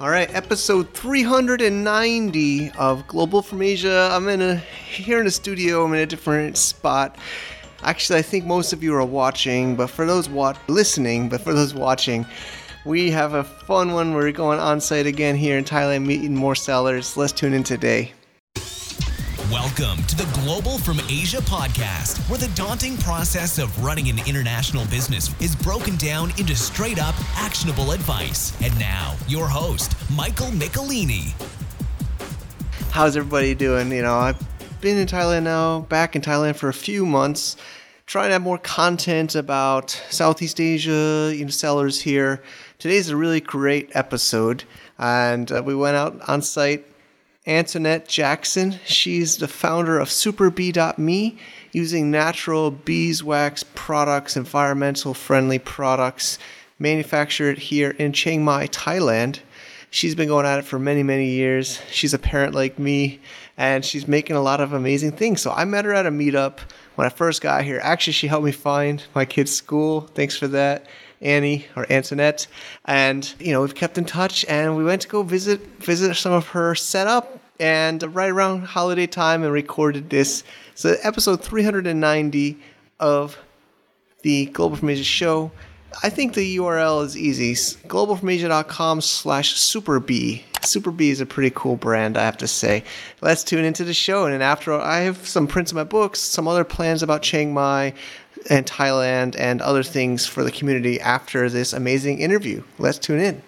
All right, episode 390 of Global from Asia. I'm in a here in the studio. I'm in a different spot. Actually, I think most of you are watching, but for those wat- listening, but for those watching, we have a fun one. We're going on site again here in Thailand, meeting more sellers. Let's tune in today. Welcome to the Global from Asia podcast, where the daunting process of running an international business is broken down into straight up actionable advice. And now, your host, Michael Michelini. How's everybody doing? You know, I've been in Thailand now, back in Thailand for a few months, trying to have more content about Southeast Asia, you know, sellers here. Today's a really great episode, and uh, we went out on site Antoinette Jackson. She's the founder of SuperBee.me, using natural beeswax products, environmental friendly products, manufactured here in Chiang Mai, Thailand. She's been going at it for many, many years. She's a parent like me, and she's making a lot of amazing things. So I met her at a meetup when I first got here. Actually, she helped me find my kid's school. Thanks for that. Annie or Antoinette, and you know we've kept in touch, and we went to go visit visit some of her setup, and right around holiday time, and recorded this. So episode 390 of the Global from Asia show. I think the URL is easy. Globalfromasia.com slash superbee. Superbee is a pretty cool brand, I have to say. Let's tune into the show. And then after I have some prints of my books, some other plans about Chiang Mai and Thailand and other things for the community after this amazing interview. Let's tune in.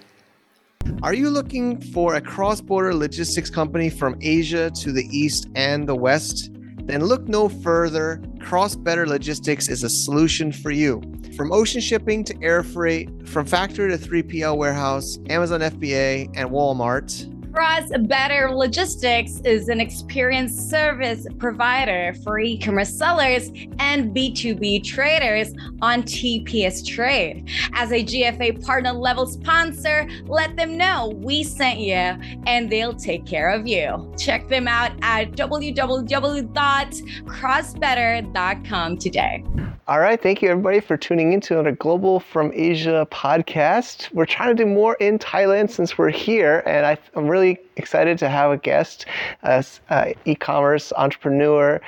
Are you looking for a cross border logistics company from Asia to the East and the West? Then look no further. Cross Better Logistics is a solution for you. From ocean shipping to air freight, from factory to 3PL warehouse, Amazon FBA, and Walmart, Cross Better Logistics is an experienced service provider for e commerce sellers and B2B traders on TPS Trade. As a GFA partner level sponsor, let them know we sent you and they'll take care of you. Check them out at www.crossbetter.com today. All right. Thank you, everybody, for tuning into another Global from Asia podcast. We're trying to do more in Thailand since we're here, and I, am really excited to have a guest, uh, uh, e commerce entrepreneur,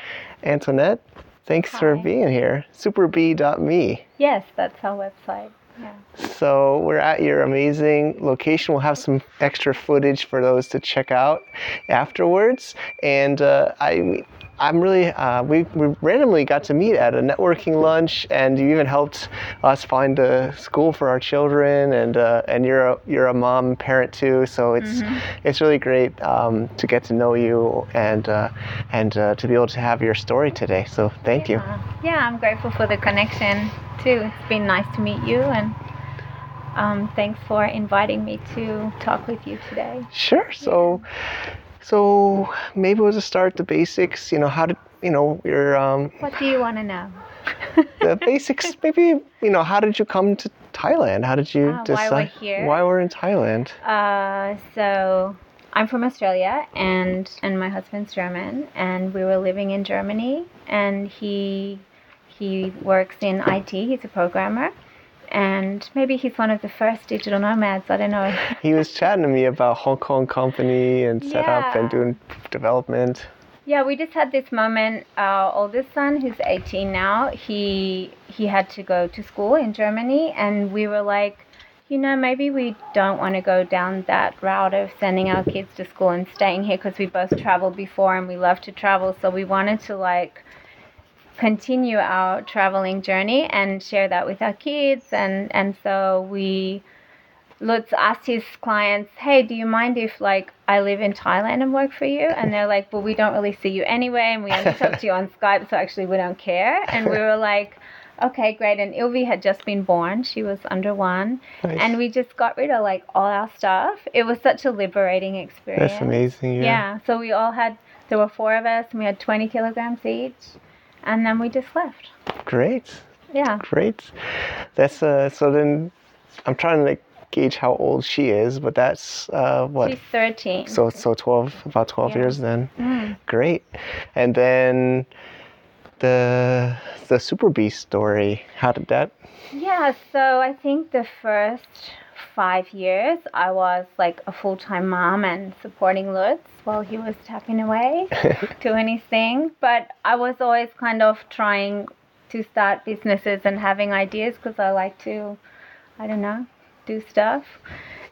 Antoinette. Thanks Hi. for being here. Superbee.me. Yes, that's our website. Yeah. So we're at your amazing location. We'll have some extra footage for those to check out afterwards. And uh, I, I'm really, uh, we, we randomly got to meet at a networking lunch, and you even helped us find a school for our children. And uh, and you're a, you're a mom parent too, so it's it's really great um, to get to know you and uh, and uh, to be able to have your story today. So thank you. Uh, yeah, I'm grateful for the connection too. It's been nice to meet you and um, thanks for inviting me to talk with you today. Sure. So, so maybe we'll just start the basics. You know, how did you know your um, What do you want to know? the basics? Maybe you know, how did you come to Thailand? How did you why decide we're here? why we're in Thailand? Uh, so I'm from Australia and and my husband's German and we were living in Germany and he he works in IT. He's a programmer. And maybe he's one of the first digital nomads. I don't know. He was chatting to me about Hong Kong company and setup and doing development. Yeah, we just had this moment. Our oldest son, who's 18 now, he he had to go to school in Germany, and we were like, you know, maybe we don't want to go down that route of sending our kids to school and staying here because we both traveled before and we love to travel. So we wanted to like continue our traveling journey and share that with our kids, and and so we Lutz asked his clients, "Hey, do you mind if like I live in Thailand and work for you?" And they're like, "Well, we don't really see you anyway, and we only talk to you on Skype, so actually we don't care." And we were like, "Okay, great." And Ilvi had just been born; she was under one, Nice. and we just got rid of like all our stuff. It was such a liberating experience. That's amazing. Yeah. Yeah. So we all had. There were four of us, and we had 20 kilograms each, and then we just left. Great. Yeah. Great. That's uh. So then, I'm trying to like gauge how old she is, but that's uh what. She's 13. So so 12 about 12 Yeah. years then. Mm. Great. And then the the SuperBee's story. How did that? Yeah, so I think the first five years, I was like a full time mom and supporting Lutz while he was tapping away, doing his thing. But I was always kind of trying to start businesses and having ideas because I like to, I don't know, do stuff.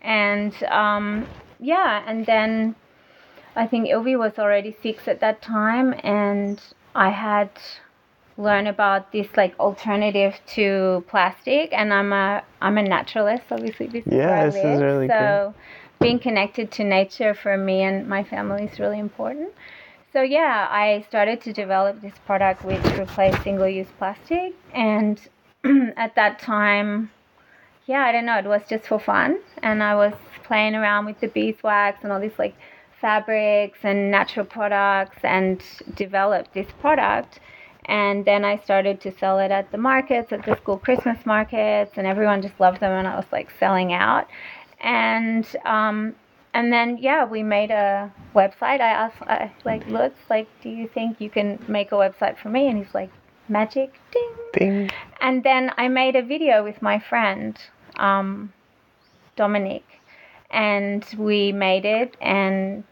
And um, yeah, and then I think Ilvi was already six at that time, and I had learn about this like alternative to plastic and i'm a i'm a naturalist obviously this Yeah, is this I is live. really so being connected to nature for me and my family is really important. So yeah i started to develop this product which replaced single-use plastic and at that time yeah i don't know it was just for fun and i was playing around with the beeswax and all these like fabrics and natural products and developed this product and then I started to sell it at the markets, at the school Christmas markets, and everyone just loved them, and I was like selling out. And um, and then yeah, we made a website. I asked I, like Lutz, like, do you think you can make a website for me? And he's like, magic, ding. Ding. And then I made a video with my friend, um, Dominic, and we made it and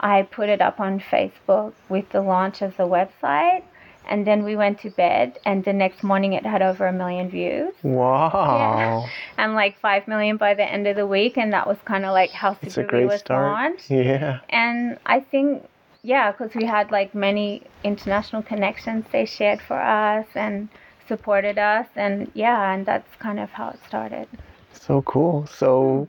I put it up on Facebook with the launch of the website. And then we went to bed, and the next morning it had over a million views Wow. and like five million by the end of the week. And that was kind of like how It's a great was start. launched. Yeah. And I think, yeah, because we had like many international connections they shared for us and supported us. And yeah, and that's kind of how it started. So cool. So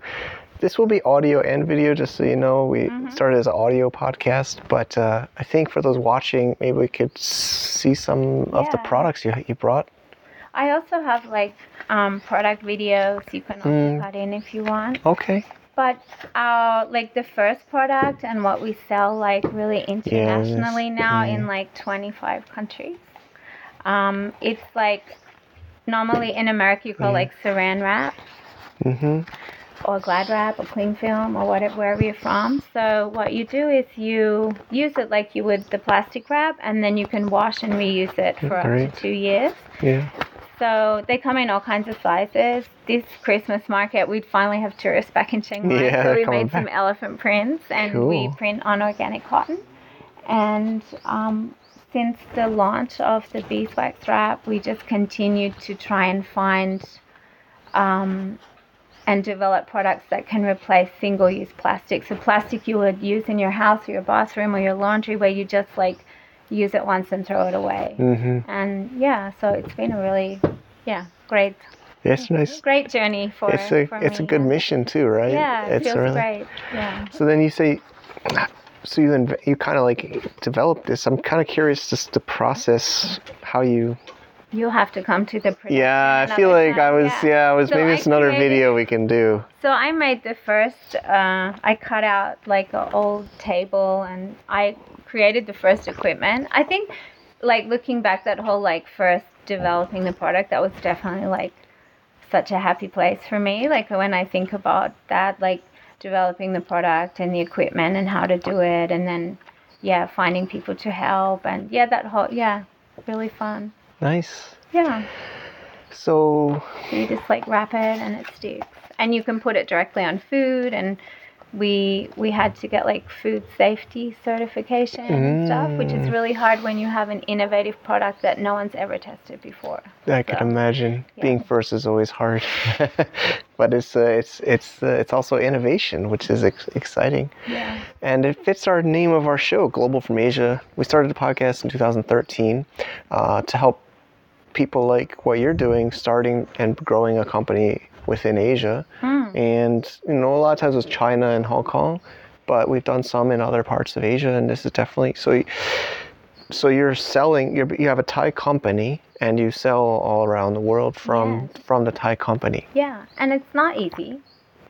this will be audio and video, just so you know. We Mm-hmm. started as an audio podcast, but uh, I think for those watching, maybe we could see some of the products you, you brought. I also have like um, product videos you can also Mm. cut in if you want. Okay. But our like the first product and what we sell like really internationally now in like 25 countries. Um, it's like normally in America you call like saran wrap Mm-hmm. Or glad wrap or cling film or whatever wherever you're from. So what you do is you use it like you would the plastic wrap and then you can wash and reuse it for up to two years. Yeah. So they come in all kinds of sizes. This Christmas market, we'd finally have tourists back in Chiang Mai. Yeah, so we made some back. elephant prints and we print on organic cotton. And um, since the launch of the beeswax wrap, we just continued to try and find um, and develop products that can replace single-use plastic. So plastic you would use in your house or your bathroom or your laundry, where you just like use it once and throw it away. Mm-hmm. And yeah, so it's been a really, yeah, great, It's nice. great journey for. It's a for it's a good mission too, right? Yeah, it it's feels really. great. Yeah. So then you say, so you inv- you kind of like developed this. I'm kind of curious just the process, how you. You'll have to come to the. production Yeah, I feel like I time, was. Yeah, I was. So maybe I it's another created- video we can do. So I made the first. Uh, I cut out like an old table, and I created the first equipment. I think, like looking back, that whole like first developing the product, that was definitely like such a happy place for me. Like when I think about that, like developing the product and the equipment and how to do it, and then yeah, finding people to help, and yeah, that whole yeah, really fun. Nice. Yeah. So So you just like wrap it and it sticks. And you can put it directly on food and we we had to get like food safety certification and stuff, which is Mm. really hard when you have an innovative product that no one's ever tested before. I can So, imagine being first is always hard, but it's uh, it's it's uh, it's also innovation, which is ex- exciting. Yeah. And it fits our name of our show, Global from Asia. We started the podcast in 2013 uh, to help people like what you're doing, starting and growing a company within Asia. And you know, a lot of times it's China and Hong Kong, but we've done some in other parts of Asia, and this is definitely so. So you're selling. You're, you have a Thai company, and you sell all around the world from from the Thai company. Yeah. And it's not easy.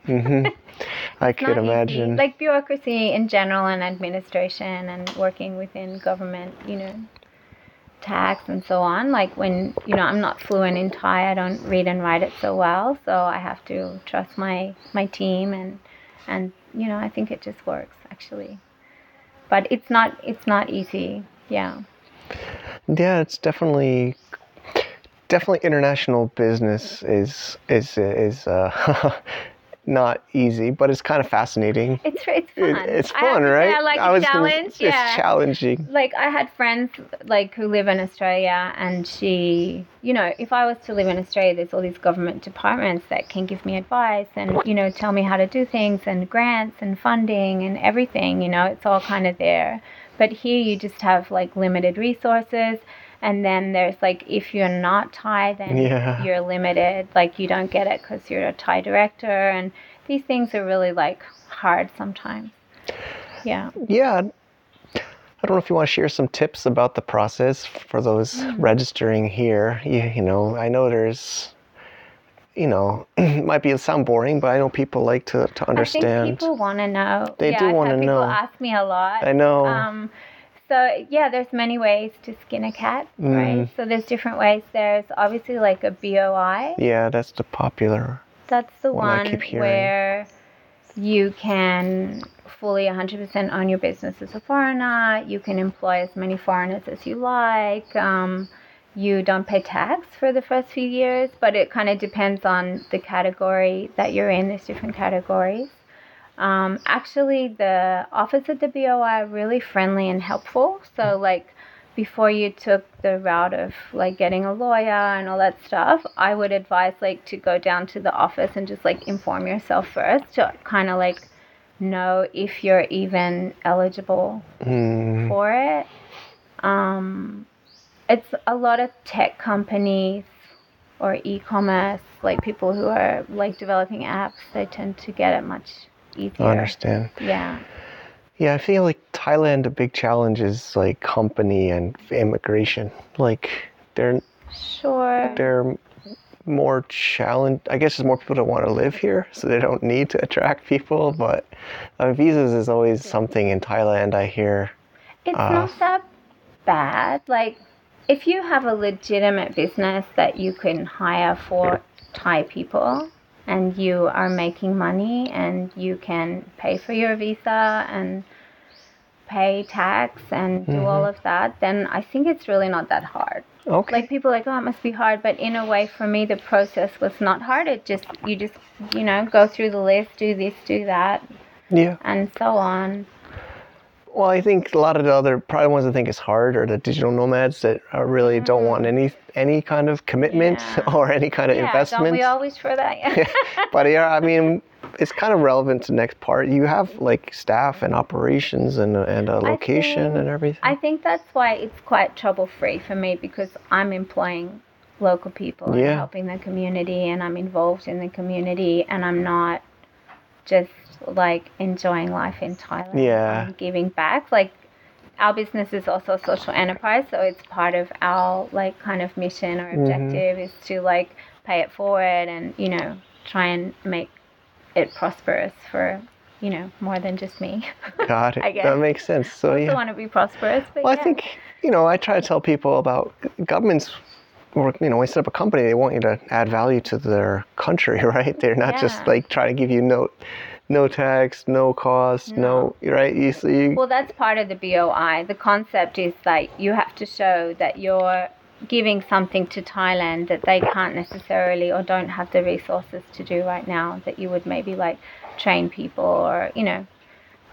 hmm I could not easy. imagine. Like bureaucracy in general and administration and working within government, you know, tax and so on. Like when, you know, I'm not fluent in Thai, I don't read and write it so well, so I have to trust my my team and and you know, I think it just works actually. But it's not it's not easy. Yeah. Yeah, it's definitely definitely international business is is is uh, not easy, but it's kind of fascinating. It's it's fun. It- it's I fun, say right? I like I was gonna- challenge. It's yeah. challenging. like I had friends like who live in Australia and she you know if I was to live in Australia there's all these government departments that can give me advice and you know tell me how to do things and grants and funding and everything you know it's all kind of there but here you just have like limited resources and then there's like if you're not Thai then Yeah. you're limited like you don't get it because you're a Thai director and these things are really like hard sometimes yeah Yeah. I don't know if you want to share some tips about the process for those Mm. registering here. You, you know, I know there's, you know, it might be sound boring, but I know people like to, to understand. I think people want to know. They yeah, do had people know. ask me a lot. I know. Um, so yeah, there's many ways to skin a cat, Mm. right? So there's different ways. There's obviously like a BOI. yeah, that's the popular. That's the One one where you can fully 100% own your business as a foreigner. You can employ as many foreigners as you like. Um, you don't pay tax for the first few years, but it kind of depends on the category that you're in. There's different categories. Um, actually, the office at the BOI are really friendly and helpful. So, like, before you took the route of like getting a lawyer and all that stuff, I would advise like to go down to the office and just like inform yourself first to kind of like know if you're even eligible Mm, for it. Um, it's a lot of tech companies or e-commerce, like people who are like developing apps, they tend to get it much easier. I understand. Yeah. Yeah, I feel like Thailand, a big challenge is like company and immigration. Like they're Sure. they're more challenge. I guess there's more people that want to live here, so they don't need to attract people. But uh, visas is always something in Thailand. I hear. It's Uh, not that bad. Like, if you have a legitimate business that you can hire for Thai people and you are making money and you can pay for your visa and pay tax and do mm-hmm. all of that, then I think it's really not that hard. Okay. Like people are like, oh, it must be hard, but in a way, for me, the process was not hard. It just you just you know go through the list, do this, do that, yeah. and so on. Well, I think a lot of the other probably ones I think is hard are the digital nomads that uh, really don't want any any kind of commitment Mm-hmm. Yeah. or any kind of Yeah, investment. don't we always for that? but yeah, I mean, it's kind of relevant to the next part. You have like staff and operations and a- and a location think- and everything. I think that's why it's quite trouble free for me because I'm employing local people Yeah. and helping the community and I'm involved in the community and I'm not just like enjoying life in Thailand. Yeah. Giving back. Like our business is also a social enterprise, so it's part of our like kind of mission or Mm-hmm. objective is to like pay it forward and, you know, try and make it prosperous for, you know, more than just me. Got it. I guess. That makes sense. So I yeah. want to be prosperous. But Well, yeah. I think you know I try to tell people about governments. Or you know, when you set up a company, they want you to add value to their country, right? They're not just like trying to give you no, no tax, no cost, no, right? You Well, that's part of the BOI. The concept is that you have to show that you're giving something to Thailand that they can't necessarily or don't have the resources to do right now. That you would maybe like train people or, you know,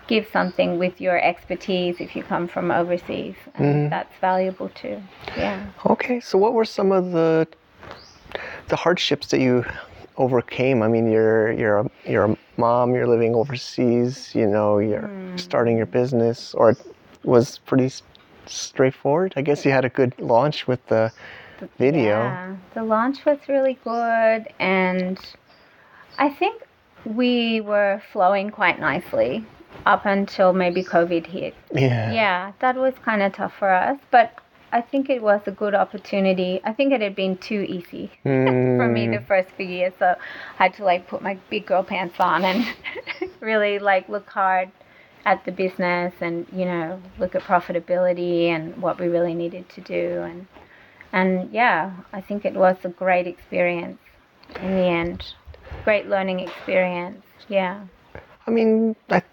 give something with your expertise if you come from overseas. And mm-hmm. that's valuable too. Yeah. Okay, so what were some of the the hardships that you overcame? I mean, you're you're a, you're a mom, you're living overseas, you know, you're Hmm. starting your business, or it was pretty s- straightforward. I guess you had a good launch with the video. Yeah, the launch was really good, and I think we were flowing quite nicely up until maybe COVID hit. Yeah. Yeah, that was kind of tough for us, but I think it was a good opportunity. I think it had been too easy for me Mm. the first few years, so I had to like put my big girl pants on and really like look hard at the business and you know look at profitability and what we really needed to do and and yeah, I think it was a great experience in the end. Great learning experience. Yeah. I mean, I,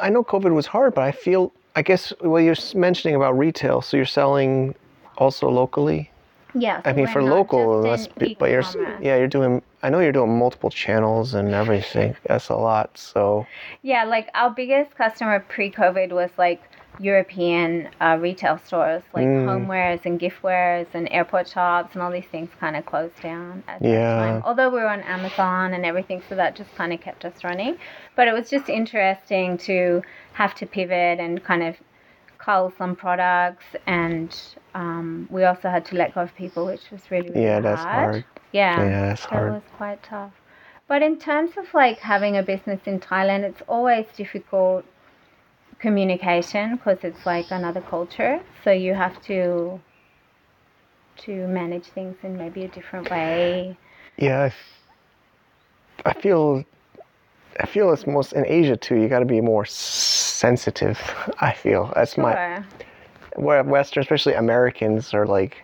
I know COVID was hard, but I feel, I guess, well, you're mentioning about retail, so you're selling also locally. Yeah. I mean, for local, that's but you're yeah, you're doing. I know you're doing multiple channels and everything. That's a lot. So Yeah, like our biggest customer pre-COVID was like European uh, retail stores, like Mm. homewares and giftwares and airport shops and all these things kind of closed down at Yeah. that time. Although we were on Amazon and everything, so that just kind of kept us running. But it was just interesting to have to pivot and kind of cull some products, and um, we also had to let go of people, which was really, really yeah, that's hard. Yeah. Yeah, that's That hard. was quite tough. But in terms of like having a business in Thailand, it's always difficult communication because it's like another culture. So you have to to manage things in maybe a different way. Yeah, I, f- I feel. I feel it's most in Asia too. You got to be more sensitive. I feel that's my where Western, especially Americans, are like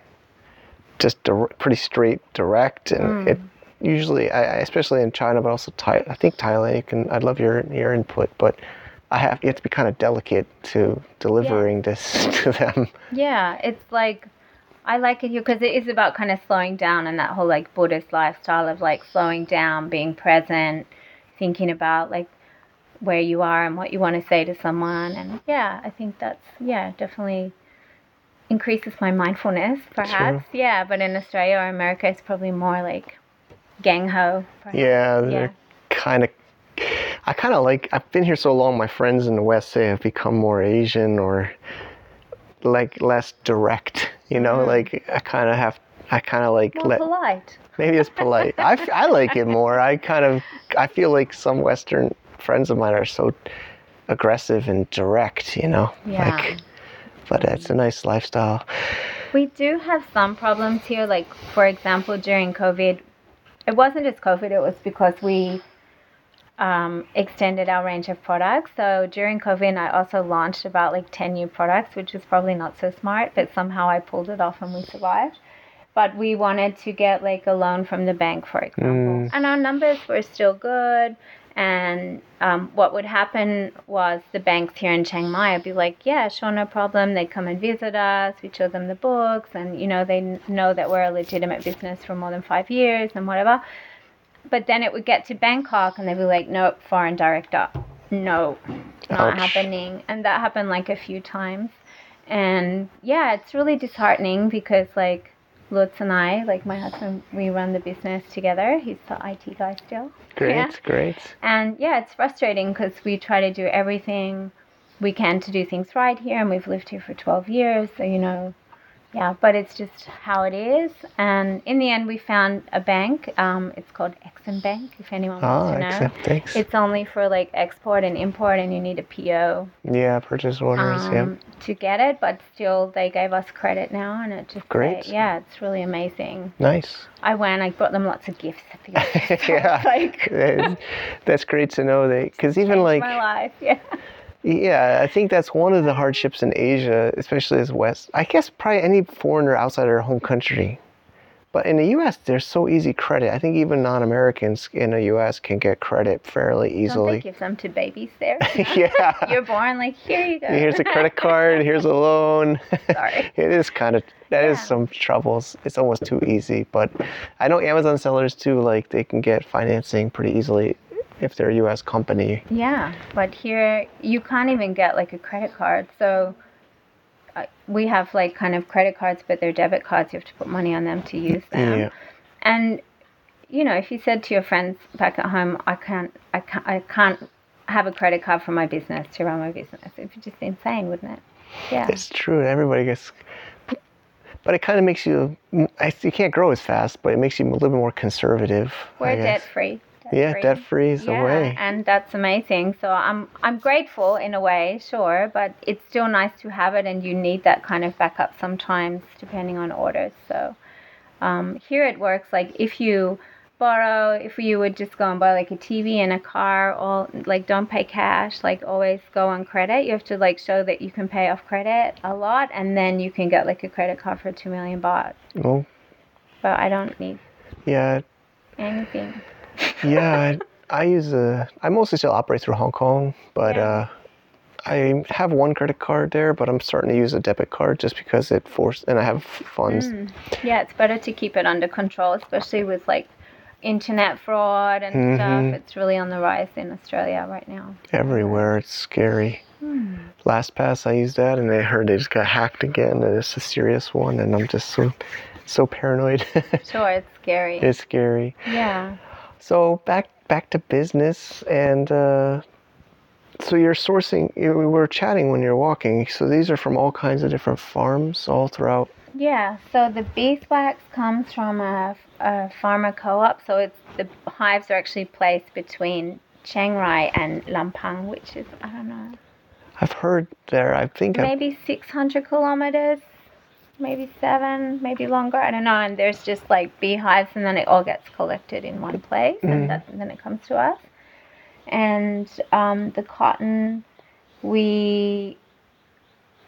just dir- pretty straight, direct, and mm. it usually, I, I- especially in China, but also Thai. I think Thailand. You can. I'd love your your input, but I have you have to be kind of delicate to delivering this to them. Yeah, it's like I like it here because it is about kind of slowing down and that whole like Buddhist lifestyle of like slowing down, being present, thinking about like where you are and what you want to say to someone. And yeah, I think that's yeah definitely increases my mindfulness, perhaps. Yeah, but in Australia or America, it's probably more like gang ho. Yeah, Yeah. they're kind of. I kind of like. I've been here so long. My friends in the West say I've become more Asian or like less direct. You know, mm-hmm. like I kind of have. I kind of like More let. polite. Maybe it's polite. I, I like it more. I kind of I feel like some Western friends of mine are so aggressive and direct, you know. Yeah. Like, but it's a nice lifestyle. We do have some problems here. Like, for example, during COVID, it wasn't just COVID, it was because we um, extended our range of products. So during COVID, I also launched about like 10 new products, which is probably not so smart, but somehow I pulled it off and we survived. But we wanted to get like a loan from the bank, for example. And our numbers were still good. And um, what would happen was the banks here in Chiang Mai would be like, yeah, sure, no problem. They come and visit us. We show them the books, and you know they know that we're a legitimate business for more than five years and whatever. But then it would get to Bangkok, and they'd be like, nope, foreign director, no, not Ouch. happening. And that happened like a few times. And yeah, it's really disheartening because like Lutz and I, like my husband, we run the business together. He's the IT guy still. Great, Yeah. great. And yeah, it's frustrating because we try to do everything we can to do things right here, and we've lived here for 12 years. So, you know, yeah, but it's just how it is. And in the end, we found a bank. Um, it's called Exim Bank, if anyone Ah, wants to know. Thanks. It's only for like export and import, and you need a PO yeah, purchase orders. yeah. um, to get it. But still, they gave us credit now, and it just Great. yeah, it's really amazing. Nice. I went. I brought them lots of gifts. yeah. like That's- that's great to know that because even like my life. Yeah. Yeah, I think that's one of the hardships in Asia, especially as West. I guess probably any foreigner outside of their home country. But in the U.S., there's so easy credit. I think even non-Americans in the U.S. can get credit fairly Don't they easily. give them to babies there? yeah. You're born like here you go. Here's a credit card. Here's a loan. Sorry. it is kind of that is Yeah. some troubles. It's almost too easy. But I know Amazon sellers too. Like they can get financing pretty easily if they're a U.S. company. Yeah, but here you can't even get like a credit card. So uh, we have like kind of credit cards, but they're debit cards. You have to put money on them to use them. Yeah. And you know, if you said to your friends back at home, I can't, I can't, I can't have a credit card for my business to run my business, it'd be just insane, wouldn't it? Yeah. It's true. Everybody gets, but it kind of makes you. You can't grow as fast, but it makes you a little bit more conservative. We're debt free. Yeah, debt free is the way. and that's amazing. So I'm I'm grateful in a way, sure, but it's still nice to have it, and you need that kind of backup sometimes, depending on orders. So um, here it works like if you borrow, if you would just go and buy like a TV and a car, or like don't pay cash, like always go on credit. You have to like show that you can pay off credit a lot, and then you can get like a credit card for two million baht. Well, But I don't need yeah, anything. Yeah. I, I use a. I mostly still operate through Hong Kong, but Yeah. uh, I have one credit card there, but I'm starting to use a debit card just because it forced, and I have funds. Yeah, it's better to keep it under control, especially with like internet fraud and Mhm. stuff. It's really on the rise in Australia right now. everywhere. It's scary. LastPass, I used that, and I heard they just got hacked again, and it's a serious one, and I'm just so, so paranoid. Sure, it's scary. it's scary. yeah. So back back to business, and uh, so you're sourcing. You, we were chatting when you're walking. So these are from all kinds of different farms all throughout. Yeah, so the beeswax comes from a, a farmer co-op. So it's the hives are actually placed between Chiang Rai and Lampang, which is I don't know, I've heard there. I think I've, maybe 600 kilometers, maybe seven, maybe longer. I don't know. And there's just like beehives, and then it all gets collected in one place, Mhm. and, that, and then it comes to us. And um, the cotton we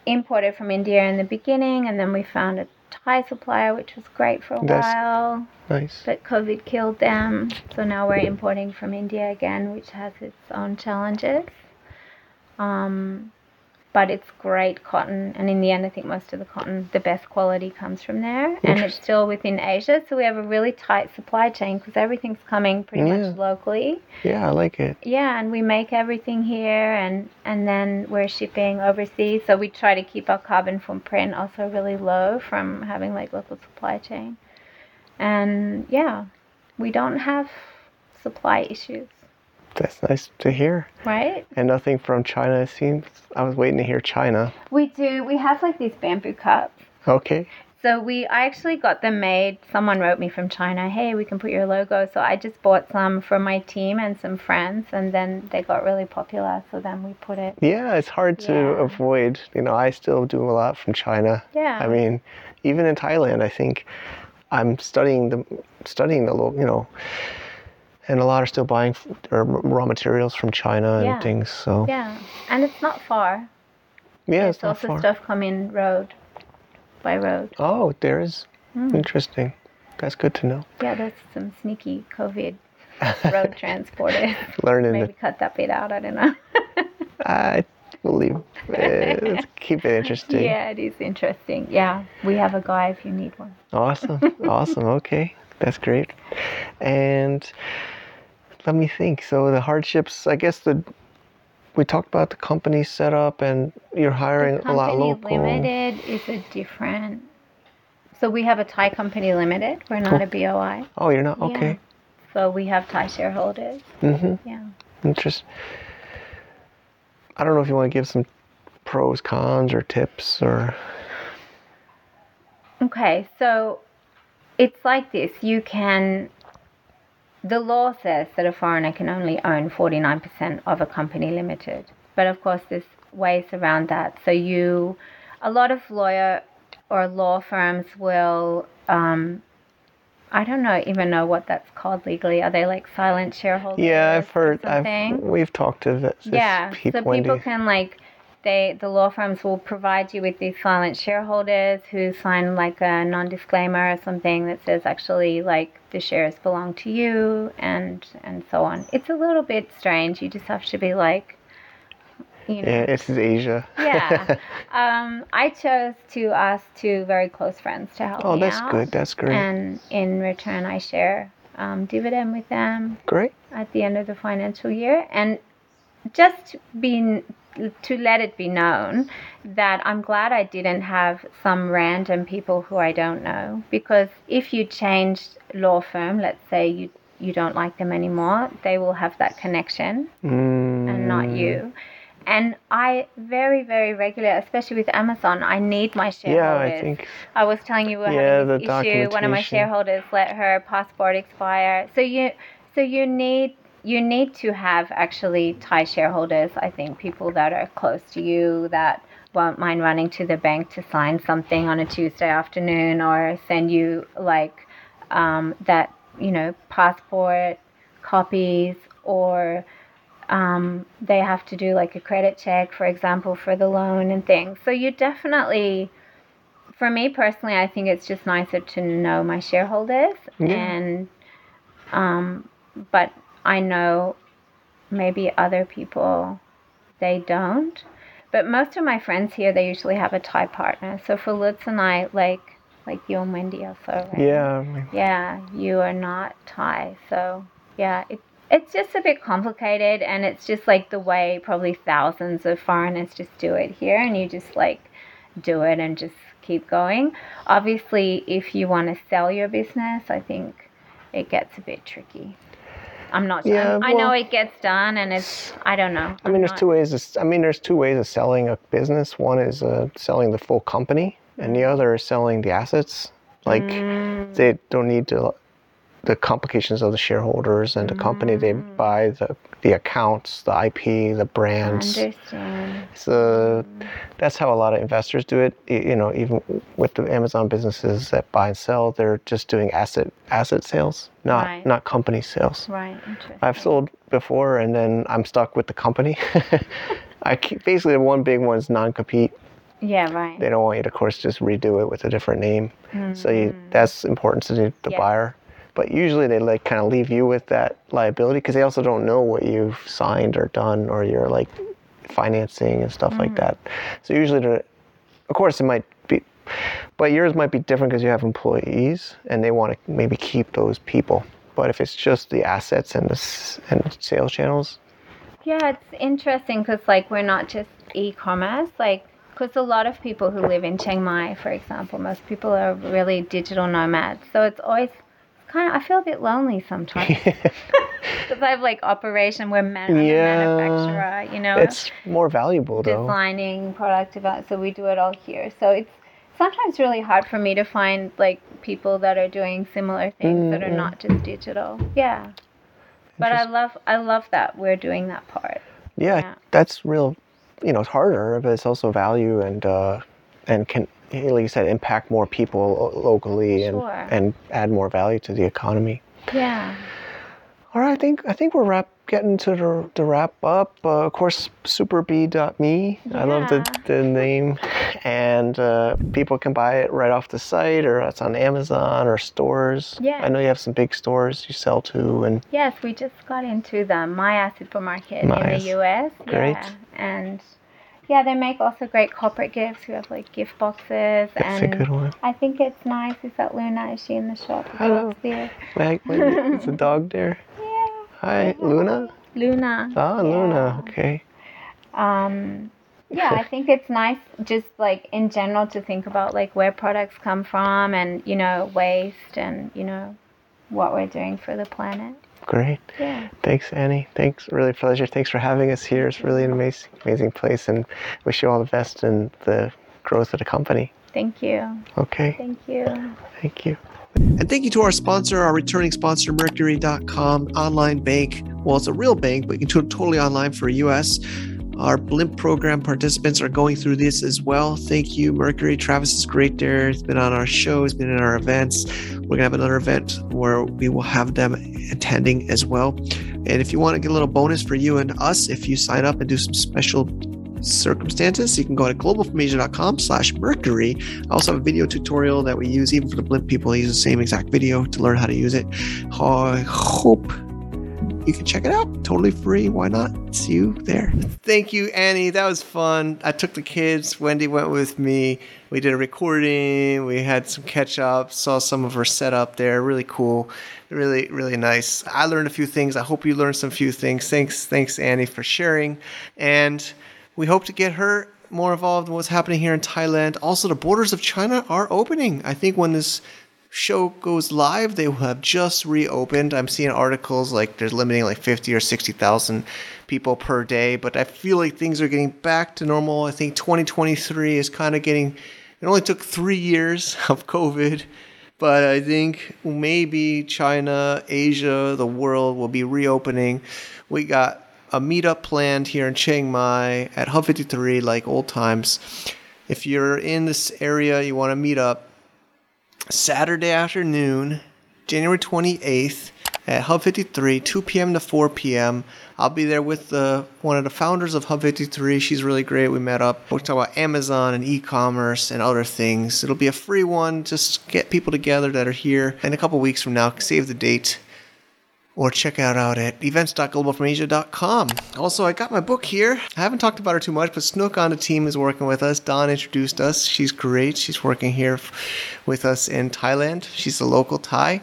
imported from India in the beginning, and then we found a Thai supplier, which was great for a That's- while. nice. But COVID killed them, so now we're importing from India again, which has its own challenges. Um, but it's great cotton, and in the end, I think most of the cotton, the best quality, comes from there, and it's still within Asia. So we have a really tight supply chain because everything's coming pretty Yeah. much locally. Yeah, I like it. Yeah, and we make everything here, and and then we're shipping overseas. So we try to keep our carbon footprint also really low from having like local supply chain. And yeah, we don't have supply issues, That's nice to hear. right? And nothing from China. It seems. I was waiting to hear China. We do. We have like these bamboo cups. Okay. So we, I actually got them made. Someone wrote me from China, hey, we can put your logo. So I just bought some from my team and some friends, and then they got really popular. So then we put it. Yeah, it's hard to Yeah. avoid. You know, I still do a lot from China. Yeah. I mean, even in Thailand, I think I'm studying the studying the you know, and a lot are still buying f- raw materials from China and Yeah. things. So Yeah, and it's not far. yeah, There's it's not also far. stuff coming road by road. Oh, there is. Hmm. Interesting. That's good to know. Yeah, there's some sneaky COVID road transporters. Learning. Maybe cut that bit out. I don't know. I believe. Uh, let's keep it interesting. yeah, it is interesting. Yeah, we have a guy if you need one. Awesome. awesome. Okay. That's great. And let me think. So the hardships, I guess the we talked about the company setup and you're hiring a lot local. limited is a different. So we have a Thai company limited. We're not a BOI. Oh, you're not Yeah. okay. So we have Thai shareholders. Mm-hmm. Yeah. Interest. I don't know if you want to give some pros, cons, or tips, or Okay, so it's like this. You can. The law says that a foreigner can only own 49% of a company limited. But of course, there's ways around that. So you. A lot of lawyer or law firms will. Um, I don't know even know what that's called legally. Are they like silent shareholders? yeah, I've heard. I've we've talked to this. yeah people, so people Wendy. can like they the law firms will provide you with these silent shareholders who sign like a non-disclaimer or something that says actually like the shares belong to you and and so on it's a little bit strange you just have to be like you know Yeah, it's Asia. yeah um, i chose to ask two very close friends to help oh, me that's out good. That's great. and in return i share um, dividend with them great. at the end of the financial year and just being to let it be known that I'm glad I didn't have some random people who I don't know because if you change law firm let's say you you don't like them anymore they will have that connection Mm, and not you and I very very regular especially with Amazon I need my shareholders. Yeah, I think. I was telling you we we're Yeah, having this issue. One of my shareholders let her passport expire. So you, so you need you need to have actually Thai shareholders. I think people that are close to you that won't mind running to the bank to sign something on a Tuesday afternoon or send you like um, that you know passport copies or um, they have to do like a credit check, for example, for the loan and things. So you definitely for me personally, I think it's just nicer to know my shareholders, and um, but I know maybe other people they don't. but most of my friends here, they usually have a Thai partner. So for Lutz and I, like like you and Wendy also, right? Yeah. Yeah, you are not Thai. So yeah, it, it's just a bit complicated, and it's just like the way probably thousands of foreigners just do it here, and you just like do it and just keep going. Obviously, if you want to sell your business, I think it gets a bit tricky. I'm not. Yeah, I'm- I know it gets done, and it's. I don't know. I mean, there's two ways. Of, I mean, there's two ways of selling a business. One is uh, selling the full company, and the other is selling the assets. Like Mm. they don't need to the complications of the shareholders and the company. They Mm. buy the the accounts, the IP, the I brands. understand. So that's how a lot of investors do it. You know, even with the Amazon businesses that buy and sell, they're just doing asset asset sales, not Right. not company sales. Right. I've sold before, and then I'm stuck with the company. I keep, basically the one big one is non-compete. Yeah. Right. They don't want you to, of course, just redo it with a different name. So you, mm-hmm. that's important to the, the Yeah. buyer. But usually they like kind of leave you with that liability because they also don't know what you've signed or done or your like financing and stuff like mm. that. So usually, of course, it might be, but yours might be different because you have employees and they want to maybe keep those people. But if it's just the assets and the and sales channels, Yeah, it's interesting because like we're not just e-commerce, like because a lot of people who live in Chiang Mai, for example, most people are really digital nomads. So it's always kind of I feel a bit lonely sometimes because I have like operation, we're man- Yeah. manufacturer, you know, it's more valuable though. designing product development. So we do it all here. So it's sometimes really hard for me to find like people that are doing similar things that are not just digital. Yeah. But I love I love that we're doing that part. yeah, Yeah. that's real. You know, it's harder, but it's also value and uh, and can, like you said, impact more people locally and Sure. and add more value to the economy. Yeah. All right, I think I think we're wrap getting to the, the wrap up. Uh, of course, superbee.me. I love the, the name, and uh, people can buy it right off the site, or it's on Amazon or stores. Yeah. I know you have some big stores you sell to, and Yes, we just got into the Meijer supermarket Meijer. in the US. Great. Yeah. And yeah, they make also great corporate gifts. We have like gift boxes that's a and good one. I think it's nice. Is that Luna? Is she in the shop? Hello. Wait, wait, is the dog there? Yeah. Hi, Luna. Luna. Ah, Luna. Okay. Um yeah, I think it's nice just like in general to think about like where products come from and, you know, waste and, you know, what we're doing for the planet. Great. Yeah. Thanks, Annie. Thanks. Really a pleasure. Thanks for having us here. It's really an amazing, amazing place, and wish you all the best in the growth of the company. Thank you. Okay. Thank you. Thank you. And thank you to our sponsor, our returning sponsor, Mercury.com, online bank. Well, it's a real bank, but you can do it totally online for US. Our Blimp program participants are going through this as well. Thank you, Mercury. Travis is great there. He's been on our show, he's been in our events. We're going to have another event where we will have them attending as well. And if you want to get a little bonus for you and us, if you sign up and do some special circumstances, you can go to globalfromasia.com slash mercury. I also have a video tutorial that we use even for the blimp people. I use the same exact video to learn how to use it. I hope you can check it out. Totally free. Why not? See you there. Thank you, Annie. That was fun. I took the kids. Wendy went with me. We did a recording. We had some catch up. Saw some of her setup there. Really cool. Really, really nice. I learned a few things. I hope you learned some few things. Thanks, thanks, Annie, for sharing. And we hope to get her more involved in what's happening here in Thailand. Also, the borders of China are opening. I think when this show goes live, they will have just reopened. I'm seeing articles like they're limiting like 50 or 60,000 people per day, but I feel like things are getting back to normal. I think 2023 is kind of getting, it only took three years of COVID, but I think maybe China, Asia, the world will be reopening. We got a meetup planned here in Chiang Mai at Hub 53, like old times. If you're in this area, you want to meet up, Saturday afternoon, January 28th at Hub 53, 2 p.m. to 4 p.m. I'll be there with the one of the founders of Hub 53. She's really great. We met up. We'll talk about Amazon and e-commerce and other things. It'll be a free one. Just get people together that are here. In a couple weeks from now, save the date. Or check out out at events.globalfromasia.com. Also, I got my book here. I haven't talked about her too much, but Snook on the team is working with us. Don introduced us. She's great. She's working here with us in Thailand. She's a local Thai.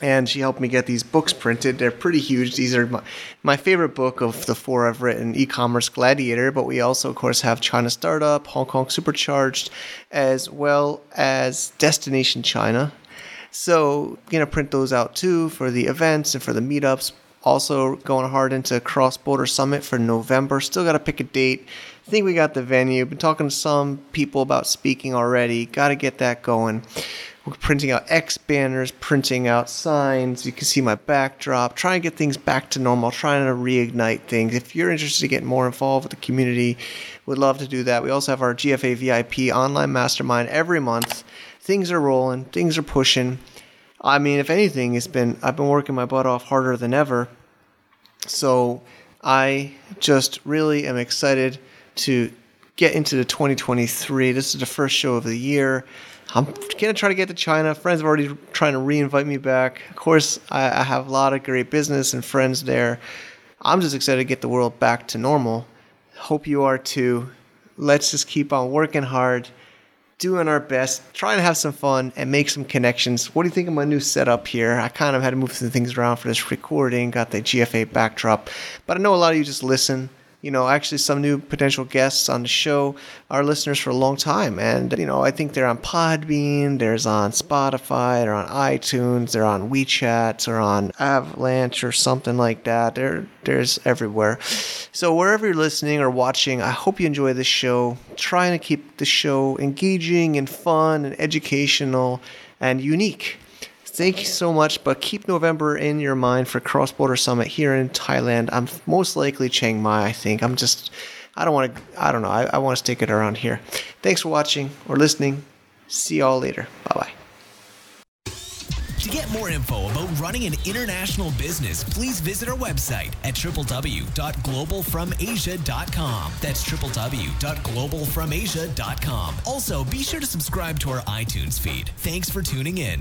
And she helped me get these books printed. They're pretty huge. These are my, my favorite book of the four I've written e commerce gladiator, but we also, of course, have China Startup, Hong Kong Supercharged, as well as Destination China so, gonna print those out too for the events and for the meetups. Also, going hard into Cross Border Summit for November. Still got to pick a date. I think we got the venue. Been talking to some people about speaking already. Got to get that going. We're printing out X banners, printing out signs. You can see my backdrop. Trying to get things back to normal. Trying to reignite things. If you're interested in getting more involved with the community, would love to do that. We also have our GFA VIP online mastermind every month things are rolling, things are pushing. I mean, if anything, it's been I've been working my butt off harder than ever. So I just really am excited to get into the 2023. This is the first show of the year. I'm gonna try to get to China. Friends are already trying to re-invite me back. Of course, I, I have a lot of great business and friends there. I'm just excited to get the world back to normal. Hope you are too. Let's just keep on working hard doing our best, trying to have some fun and make some connections. What do you think of my new setup here? I kind of had to move some things around for this recording, got the GFA backdrop, but I know a lot of you just listen you know, actually some new potential guests on the show are listeners for a long time. And, you know, I think they're on Podbean, there's on Spotify, they're on iTunes, they're on WeChat, or on Avalanche or something like that. They're, there's everywhere. So wherever you're listening or watching, I hope you enjoy this show. Trying to keep the show engaging and fun and educational and unique. Thank you so much, but keep November in your mind for Cross Border Summit here in Thailand. I'm most likely Chiang Mai, I think. I'm just, I don't want to, I don't know. I, I want to stick it around here. Thanks for watching or listening. See y'all later. Bye bye. To get more info about running an international business, please visit our website at www.globalfromasia.com. That's www.globalfromasia.com. Also, be sure to subscribe to our iTunes feed. Thanks for tuning in.